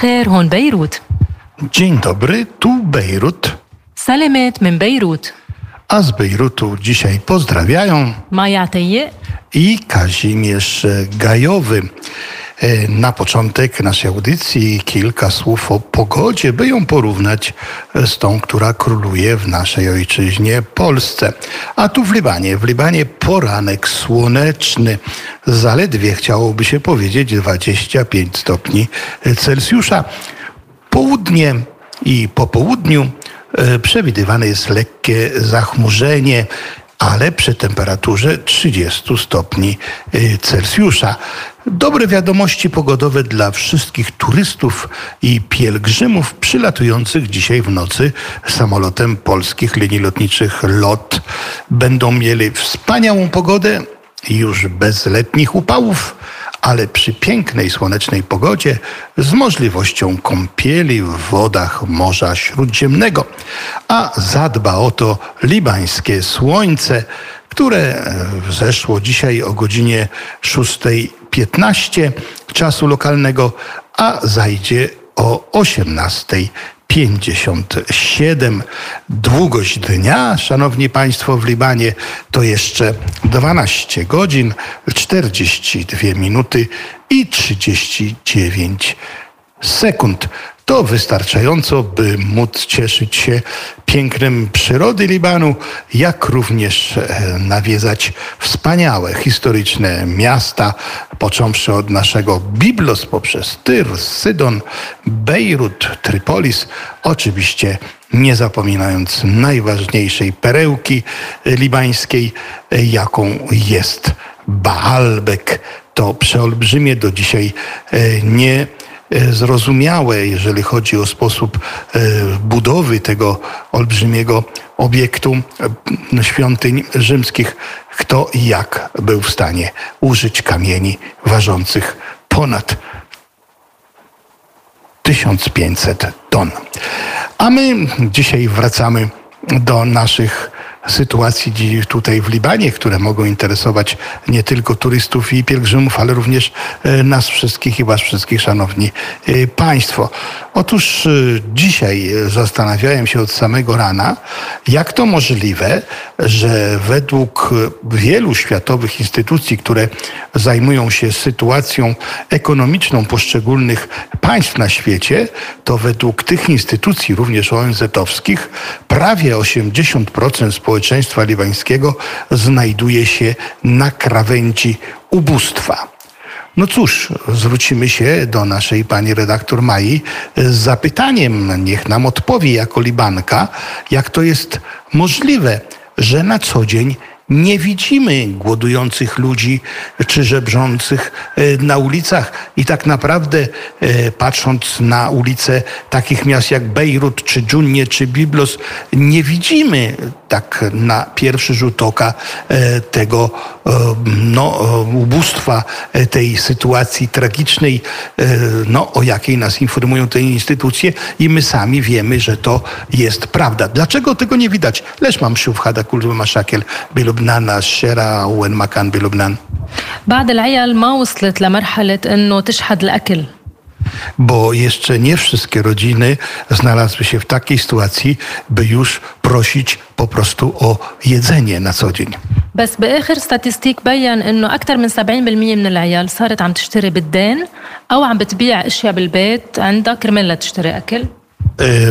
صباح الخير هون بيروت Dzień dobry, tu Bejrut. سلمت من بيروت A z Bejrutu dzisiaj pozdrawiają مايا تيق i Kazimierz Gajowy. E, Na początek naszej audycji kilka słów o pogodzie, by ją porównać z tą, która króluje w naszej ojczyźnie Polsce. A tu w Libanie, w Libanie poranek słoneczny, zaledwie chciałoby się powiedzieć 25 stopni Celsjusza. Południe i po południu e, przewidywane jest lekkie zachmurzenie, ale przy temperaturze 30 stopni e, Celsjusza. Dobre wiadomości pogodowe dla wszystkich turystów i pielgrzymów przylatujących dzisiaj w nocy samolotem polskich linii lotniczych LOT. Będą mieli wspaniałą pogodę, już bez letnich upałów ale przy pięknej słonecznej pogodzie z możliwością kąpieli w wodach Morza Śródziemnego. A zadba o to libańskie słońce, które zeszło dzisiaj o godzinie 6.15 czasu lokalnego, a zajdzie o 18.00. 57. Długość dnia, szanowni państwo, w Libanie to jeszcze 12 godzin, 42 minuty i 39 sekund. To wystarczająco, by móc cieszyć się pięknem przyrody Libanu, jak również e, nawiedzać wspaniałe, historyczne miasta, począwszy od naszego Biblos poprzez Tyr, Sydon, Bejrut, Trypolis, oczywiście nie zapominając najważniejszej perełki libańskiej, e, jaką jest Baalbek. To przeolbrzymie do dzisiaj e, nie zrozumiałe, jeżeli chodzi o sposób e, budowy tego olbrzymiego obiektu e, świątyń rzymskich, kto i jak był w stanie użyć kamieni ważących ponad 1500 ton. A my dzisiaj wracamy do naszych sytuacji tutaj w Libanie, które mogą interesować nie tylko turystów i pielgrzymów, ale również e, nas wszystkich i was wszystkich, szanowni e, państwo. Otóż e, dzisiaj zastanawiałem się od samego rana, jak to możliwe, że według wielu światowych instytucji, które zajmują się sytuacją ekonomiczną poszczególnych państw na świecie, to według tych instytucji, również ONZ-owskich, prawie 80% społeczeństwa libańskiego znajduje się na krawędzi ubóstwa. No cóż, zwrócimy się do naszej pani redaktor Mai z zapytaniem, niech nam odpowie jako Libanka, jak to jest możliwe, że na co dzień nie widzimy głodujących ludzi czy żebrzących e, na ulicach. I tak naprawdę e, patrząc na ulice takich miast jak Bejrut, czy Dżunnie, czy Biblos, nie widzimy tak na pierwszy rzut oka e, tego no, ubóstwa, tej sytuacji tragicznej, no, o jakiej nas informują te instytucje i my sami wiemy, że to jest prawda. Dlaczego tego nie widać? Lecz mam szył w Maszakiel, Bielub بلبنان الشارع وين ما كان بلبنان بعد العيال ما وصلت لمرحلة انه تشحد الاكل bo jeszcze nie wszystkie rodziny znalazły się w takiej sytuacji, by już prosić po prostu o jedzenie na co dzień. بس باخر ستاتستيك بين انه اكثر من 70% من العيال صارت عم تشتري بالدين او عم بتبيع اشياء بالبيت عندها كرمال لا تشتري اكل E,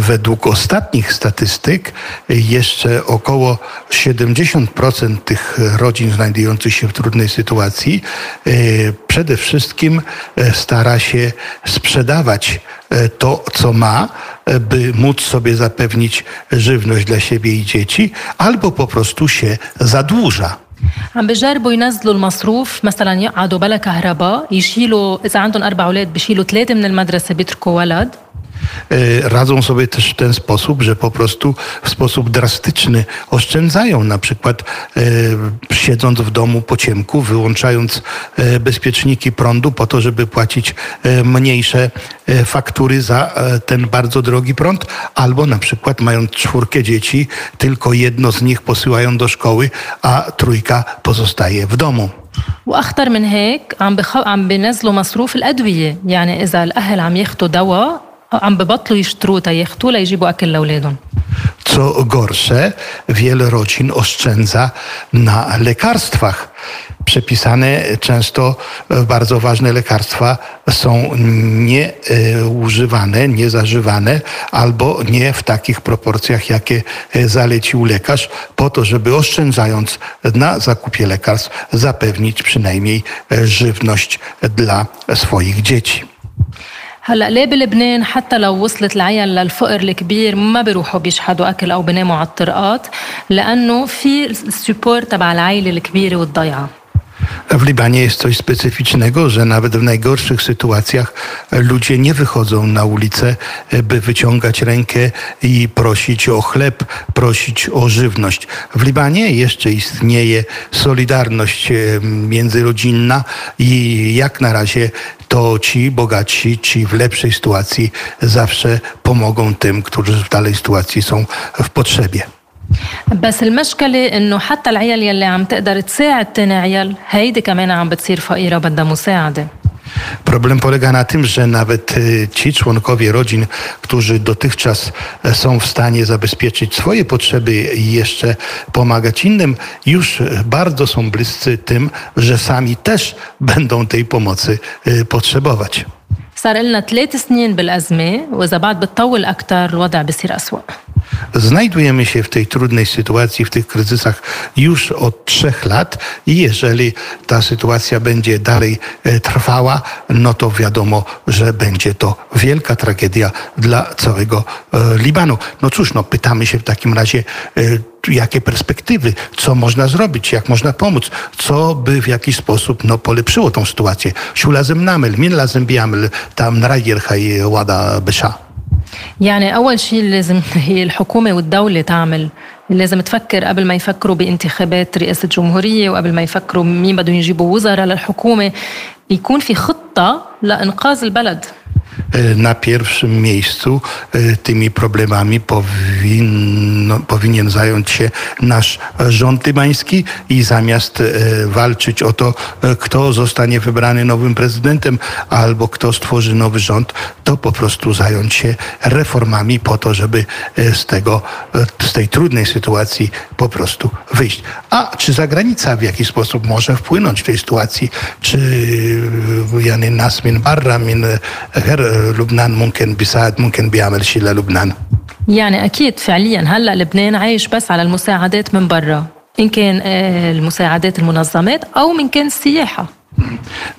Według ostatnich statystyk e, jeszcze około 70% tych rodzin znajdujących się w trudnej sytuacji e, przede wszystkim e, stara się sprzedawać e, to, co ma, e, by móc sobie zapewnić żywność dla siebie i dzieci, albo po prostu się zadłuża. عم بجربوا ينزلوا المصروف مثلا يقعدوا بلا كهرباء يشيلوا اذا عندهم اربع اولاد بشيلوا ثلاثه من المدرسه بيتركوا ولد E, radzą sobie też w ten sposób, że po prostu w sposób drastyczny oszczędzają, na przykład e, siedząc w domu po ciemku, wyłączając e, bezpieczniki prądu po to, żeby płacić mniejsze faktury za ten bardzo drogi prąd, albo na przykład mając czwórkę dzieci, tylko jedno z nich posyłają do szkoły, a trójka pozostaje w domu. واخطر من هيك عم بخ... عم بينزلوا مصروف الادويه يعني اذا الاهل عم ياخذوا دواء عم ببطلوا يشتروه تياخذوه ليجيبوا اكل لاولادهم Co gorsze, wiele rodzin oszczędza na lekarstwach. Przepisane często bardzo ważne lekarstwa są nieużywane, niezażywane albo nie w takich proporcjach, jakie zalecił lekarz, po to, żeby oszczędzając na zakupie lekarstw zapewnić przynajmniej żywność dla swoich dzieci. هلا ليه بلبنان حتى لو وصلت العيال للفقر الكبير ما بيروحوا بيشحدوا اكل او بيناموا على الطرقات لانه في السبور تبع العائله الكبيره والضيعه W Libanie jest coś specyficznego, że nawet w najgorszych sytuacjach ludzie nie wychodzą na ulicę, by wyciągać rękę i prosić o chleb, prosić o żywność. W Libanie jeszcze istnieje solidarność międzyrodzinna i jak na razie to ci bogatsi, ci w lepszej sytuacji zawsze pomogą tym, którzy w dalej sytuacji są w potrzebie. بس المشكلة انه حتى العيال يلي عم تقدر تساعد تاني عيال هيدي كمان عم بتصير فقيرة بدها مساعدة Problem polega na tym, że nawet ci członkowie rodzin, którzy dotychczas są w stanie zabezpieczyć swoje potrzeby i jeszcze pomagać innym, już bardzo są bliscy tym, że sami też będą tej pomocy potrzebować. صار لنا ثلاث سنين بالأزمة وإذا بعد بتطول أكثر الوضع بصير أسوأ Znajdujemy się w tej trudnej sytuacji, w tych kryzysach już od trzech lat i jeżeli ta sytuacja będzie dalej trwała, no to wiadomo, że będzie to wielka tragedia dla całego Libanu. No cóż, no pytamy się w takim razie, jakie perspektywy, co można zrobić, jak można pomóc, co by w jakiś sposób no, polepszyło tą sytuację. Siu lazem namel, min lazem biamel, tam narajer haj wada besha. يعني أول شيء لازم هي الحكومة والدولة تعمل. لازم تفكر قبل ما يفكروا بانتخابات رئاسة جمهورية وقبل ما يفكروا مين بدهم يجيبوا وزراء للحكومة. يكون في خطة لإنقاذ البلد. Na pierwszym miejscu tymi problemami powinno, powinien zająć się nasz rząd libański i zamiast e, walczyć o to, e, kto zostanie wybrany nowym prezydentem albo kto stworzy nowy rząd, to po prostu zająć się reformami po to, żeby e, z tego, z tej trudnej sytuacji po prostu wyjść. A czy zagranica w jakiś sposób może wpłynąć w tej sytuacji? Czy yani nas min barra min her Lubnan mumkin bisad mumkin bi'amel shila Lubnan? يعني اكيد فعليا هلا لبنان عايش بس على المساعدات من برا ان كان المساعدات المنظمات او من كان السياحه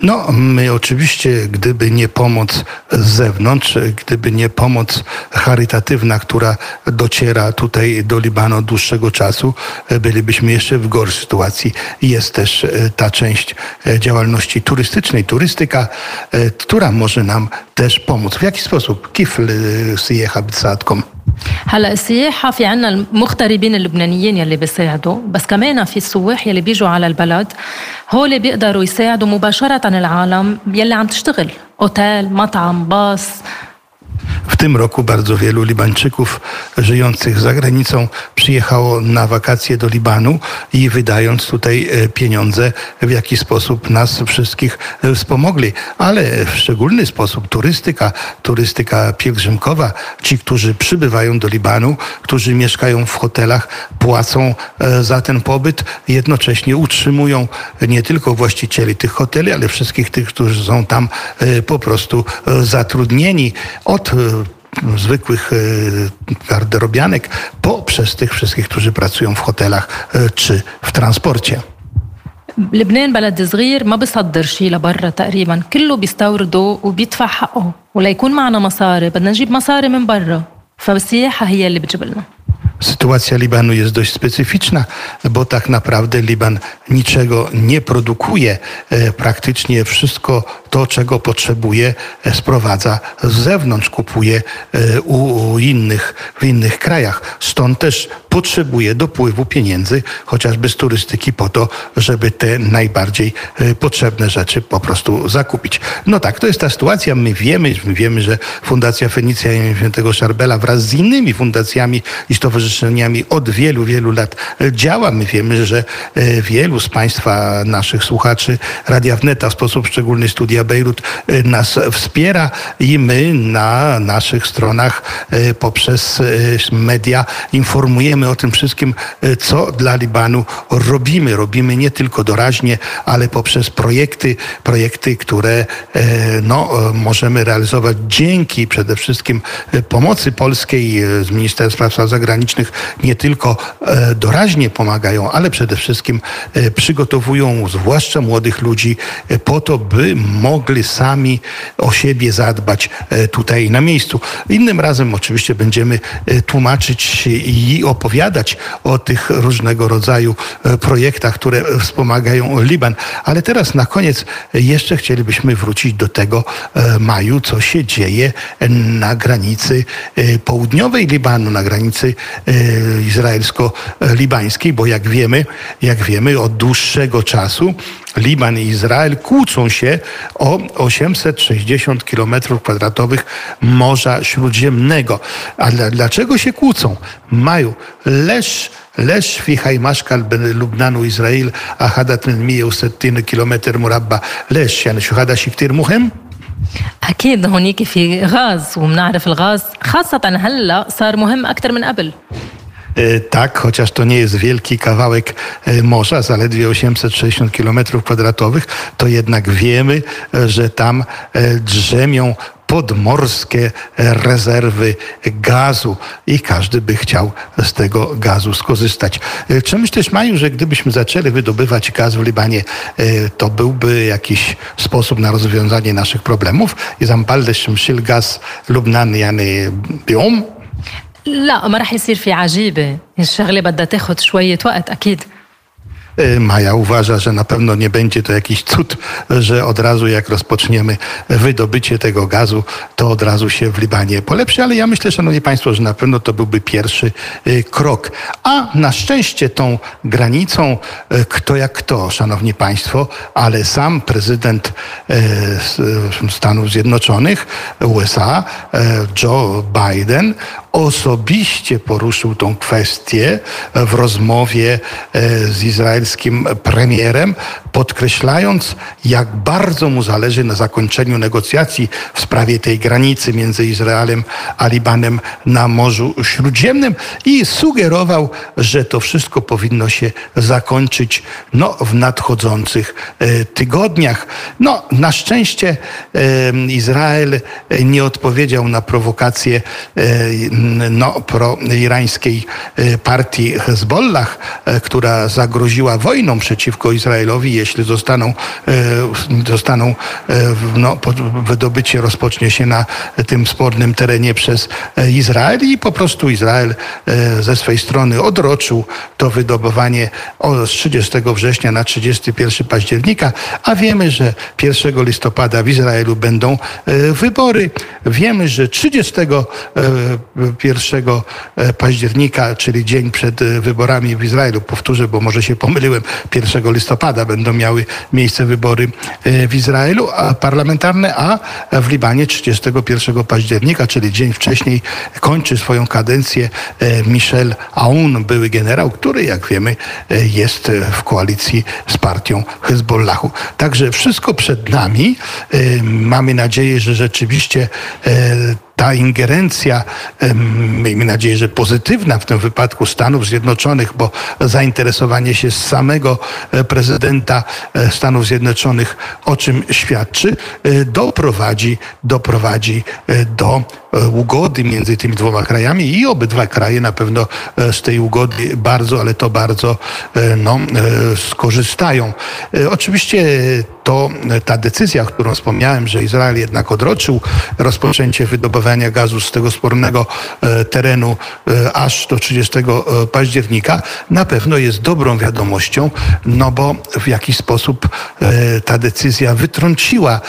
No, my oczywiście, gdyby nie pomoc z zewnątrz, gdyby nie pomoc charytatywna, która dociera tutaj do Libanu od dłuższego czasu, bylibyśmy jeszcze w gorszej sytuacji. Jest też ta część działalności turystycznej, turystyka, która może nam też pomóc. W jaki sposób? Kif syjecha بتساعدكم؟ هلا السياحة في عنا المغتربين اللبنانيين يلي بيساعدوا بس كمان في السواح يلي بيجوا على البلد هول بيقدروا يساعدوا مباشرة العالم يلي عم تشتغل. أوتيل مطعم باص W tym roku bardzo wielu Libańczyków żyjących za granicą przyjechało na wakacje do Libanu i wydając tutaj pieniądze w jakiś sposób nas wszystkich wspomogli. Ale w szczególny sposób turystyka, turystyka pielgrzymkowa, ci, którzy przybywają do Libanu, którzy mieszkają w hotelach, płacą za ten pobyt, jednocześnie utrzymują nie tylko właścicieli tych hoteli, ale wszystkich tych, którzy są tam po prostu zatrudnieni od zwykłych garderobianek poprzez tych wszystkich, którzy pracują w hotelach czy w transporcie. لبنان بلد صغير ما بيصدر شيء لبرا تقريبا كله بيستورده وبيدفع حقه وليكون معنا مصاري بدنا نجيب مصاري من برا فالسياحة هي اللي بتجيب لنا Sytuacja Libanu jest dość specyficzna, bo tak naprawdę Liban niczego nie produkuje. E, praktycznie wszystko to, czego potrzebuje, e, sprowadza z zewnątrz, kupuje e, u innych, w innych krajach. Stąd też potrzebuje dopływu pieniędzy, chociażby z turystyki, po to, żeby te najbardziej potrzebne rzeczy po prostu zakupić. No tak, to jest ta sytuacja. My wiemy, my wiemy, że Fundacja Fenicja Świętego Szarbela wraz z innymi fundacjami i stowarzyszeniami od wielu, wielu lat działa. My wiemy, że wielu z Państwa, naszych słuchaczy Radia Wneta w sposób szczególny studia Bejrut e, nas wspiera i my na naszych stronach e, poprzez e, media informujemy o tym wszystkim, co dla Libanu robimy. Robimy nie tylko doraźnie, ale poprzez projekty, projekty, które no, możemy realizować dzięki przede wszystkim pomocy polskiej z Ministerstwa Spraw Zagranicznych. Nie tylko doraźnie pomagają, ale przede wszystkim przygotowują zwłaszcza młodych ludzi po to, by mogli sami o siebie zadbać e, tutaj na miejscu. Innym razem oczywiście będziemy e, tłumaczyć i opowiadać o tych różnego rodzaju e, projektach, które wspomagają Liban. Ale teraz na koniec jeszcze chcielibyśmy wrócić do tego maju, co się dzieje na granicy południowej Libanu, na granicy izraelsko-libańskiej, bo jak wiemy, jak wiemy od dłuższego czasu Liban i Izrael kłócą się o 860 km kwadratowych Morza Śródziemnego. A dlaczego się kłócą? Mają leż ليش في هاي مشكل بين لبنان واسرائيل اخذت 860 كيلومتر مربع ليش يعني شو هذا شيء كتير مهم اكيد هونيك في غاز وبنعرف الغاز خاصه هلا صار مهم اكثر من قبل E, tak, chociaż to nie jest wielki kawałek e, morza, zaledwie 860 km kwadratowych, to jednak wiemy, e, że tam drzemią podmorskie rezerwy gazu i każdy by chciał z tego gazu skorzystać. Czy myślisz, Maju, że gdybyśmy zaczęli wydobywać gaz w Libanie, to byłby jakiś sposób na rozwiązanie naszych problemów? I zampaldeś mszyl gaz Lubnan jany biom? لا ما رح يصير في عجيبة. الشغلة بدها تاخذ شوية وقت أكيد. Maja uważa, że na pewno nie będzie to jakiś cud, że od razu jak rozpoczniemy wydobycie tego gazu, to od razu się w Libanie polepszy, ale ja myślę, szanowni państwo, że na pewno to byłby pierwszy e, krok. A na szczęście tą granicą, e, kto jak kto, szanowni państwo, ale sam prezydent Stanów Zjednoczonych, USA, Joe Biden, osobiście poruszył tą kwestię w rozmowie z Izraelskim izraelskim premierem, podkreślając, jak bardzo mu zależy na zakończeniu negocjacji w sprawie tej granicy między Izraelem a Libanem na Morzu Śródziemnym i sugerował, że to wszystko powinno się zakończyć no, w nadchodzących e, tygodniach. No, na szczęście e, Izrael nie odpowiedział na prowokację e, no, proirańskiej e, partii Hezbollah, e, która zagroziła wojną przeciwko Izraelowi, jeśli zostaną, e, zostaną e, no, wydobycie rozpocznie się na tym spornym terenie przez e, Izrael i po prostu Izrael ze swej strony odroczył to wydobywanie z 30 września na 31 października, a wiemy, że 1 listopada w Izraelu będą wybory. Wiemy, że 31 października, czyli dzień przed wyborami w Izraelu, powtórzę, bo może się pomyliłem, pomyliłem, 1 listopada będą miały miejsce wybory e, w Izraelu a parlamentarne, a w Libanie 31 października, czyli dzień wcześniej, kończy swoją kadencję e, Michel Aoun, były generał, który, jak wiemy, e, jest w koalicji z partią Hezbollahu. Także wszystko przed nami. Mamy nadzieję, że rzeczywiście ta ingerencja, miejmy nadzieję, że pozytywna w tym wypadku Stanów Zjednoczonych, bo zainteresowanie się samego e, prezydenta e, Stanów Zjednoczonych o czym świadczy, e, doprowadzi, doprowadzi do ugody między tymi dwoma krajami i obydwa kraje na pewno z tej ugody bardzo, ale to bardzo no, skorzystają. Oczywiście to ta decyzja, którą wspomniałem, że Izrael jednak odroczył rozpoczęcie wydobywania gazu z tego spornego terenu aż do 30 października, na pewno jest dobrą wiadomością, no bo w jakiś sposób ta decyzja wytrąciła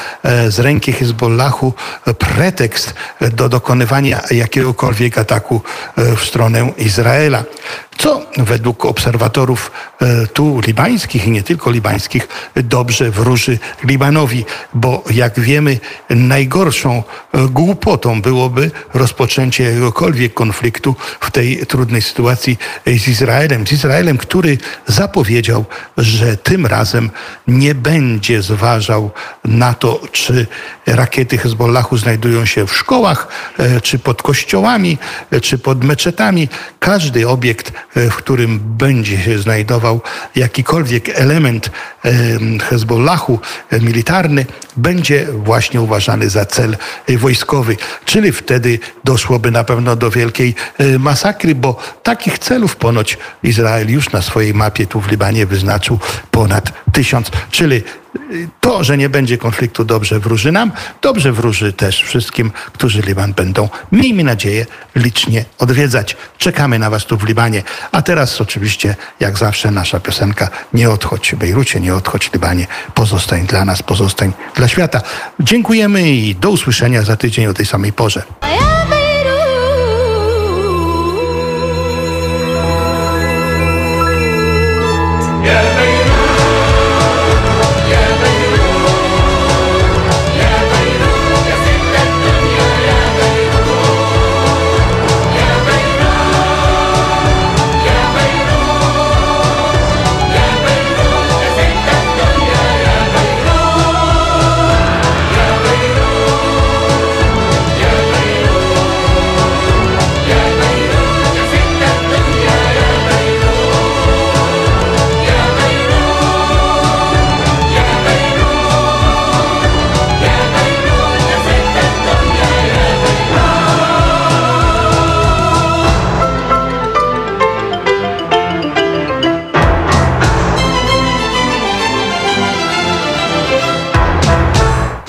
z ręki Hezbollahu pretekst do dokonywania jakiegokolwiek ataku e, w stronę Izraela co według obserwatorów e, tu libańskich i nie tylko libańskich dobrze wróży Libanowi, bo jak wiemy, najgorszą e, głupotą byłoby rozpoczęcie jakiegokolwiek konfliktu w tej trudnej sytuacji z Izraelem. Z Izraelem, który zapowiedział, że tym razem nie będzie zważał na to, czy rakiety Hezbollahu znajdują się w szkołach, e, czy pod kościołami, czy pod meczetami. Każdy obiekt w którym będzie się znajdował jakikolwiek element Hezbollahu e, militarny, będzie właśnie uważany za cel e, wojskowy. Czyli wtedy doszłoby na pewno do wielkiej e, masakry, bo takich celów ponoć Izrael już na swojej mapie tu w Libanie wyznaczył ponad tysiąc. Czyli to, że nie będzie konfliktu, dobrze wróży nam, dobrze wróży też wszystkim, którzy Liban będą, miejmy nadzieję, licznie odwiedzać. Czekamy na Was tu w Libanie. A teraz oczywiście, jak zawsze, nasza piosenka Nie odchodź Bejrucie, nie odchodź Libanie, pozostań dla nas, pozostań dla świata. Dziękujemy i do usłyszenia za tydzień o tej samej porze.